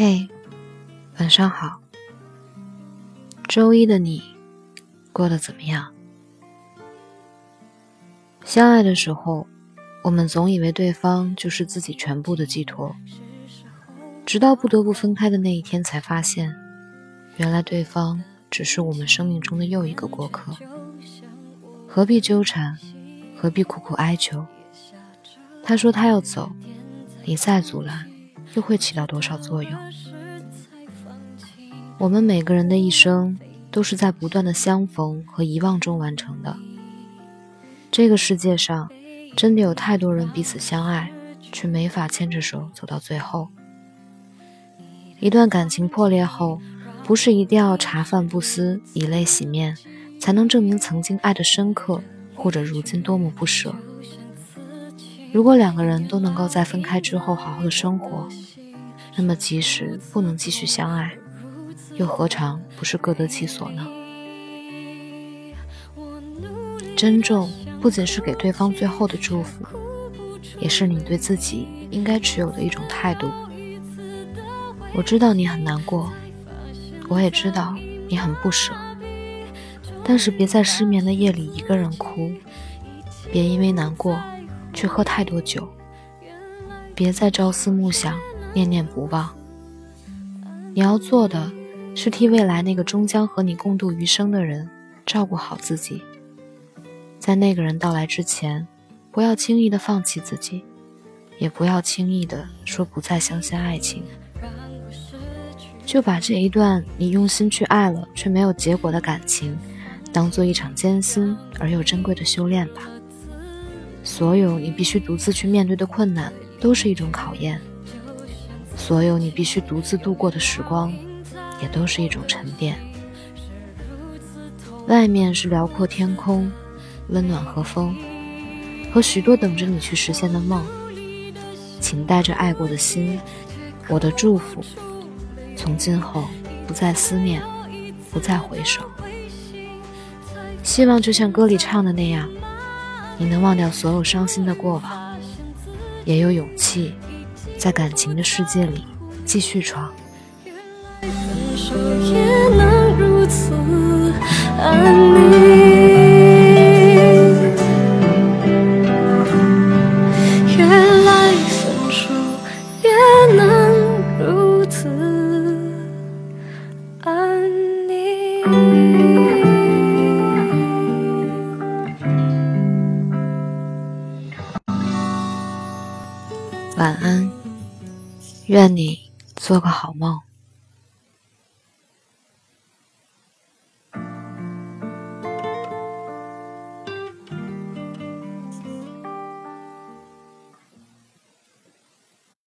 嘿，晚上好。周一的你过得怎么样？相爱的时候，我们总以为对方就是自己全部的寄托，直到不得不分开的那一天，才发现，原来对方只是我们生命中的又一个过客。何必纠缠？何必苦苦哀求？他说他要走，你再阻拦，又会起到多少作用？我们每个人的一生。都是在不断的相逢和遗忘中完成的。这个世界上，真的有太多人彼此相爱，却没法牵着手走到最后。一段感情破裂后，不是一定要茶饭不思、以泪洗面，才能证明曾经爱的深刻，或者如今多么不舍。如果两个人都能够在分开之后好好的生活，那么即使不能继续相爱，又何尝不是各得其所呢？珍重不仅是给对方最后的祝福，也是你对自己应该持有的一种态度。我知道你很难过，我也知道你很不舍，但是别在失眠的夜里一个人哭，别因为难过去喝太多酒，别再朝思暮想、念念不忘。你要做的。是替未来那个终将和你共度余生的人照顾好自己，在那个人到来之前，不要轻易的放弃自己，也不要轻易的说不再相信爱情。就把这一段你用心去爱了却没有结果的感情，当做一场艰辛而又珍贵的修炼吧。所有你必须独自去面对的困难，都是一种考验；所有你必须独自度过的时光。也都是一种沉淀。外面是辽阔天空，温暖和风，和许多等着你去实现的梦。请带着爱过的心，我的祝福，从今后不再思念，不再回首。希望就像歌里唱的那样，你能忘掉所有伤心的过往，也有勇气在感情的世界里继续闯。也能如此安宁。原来分手也能如此安宁。晚安，愿你做个好梦。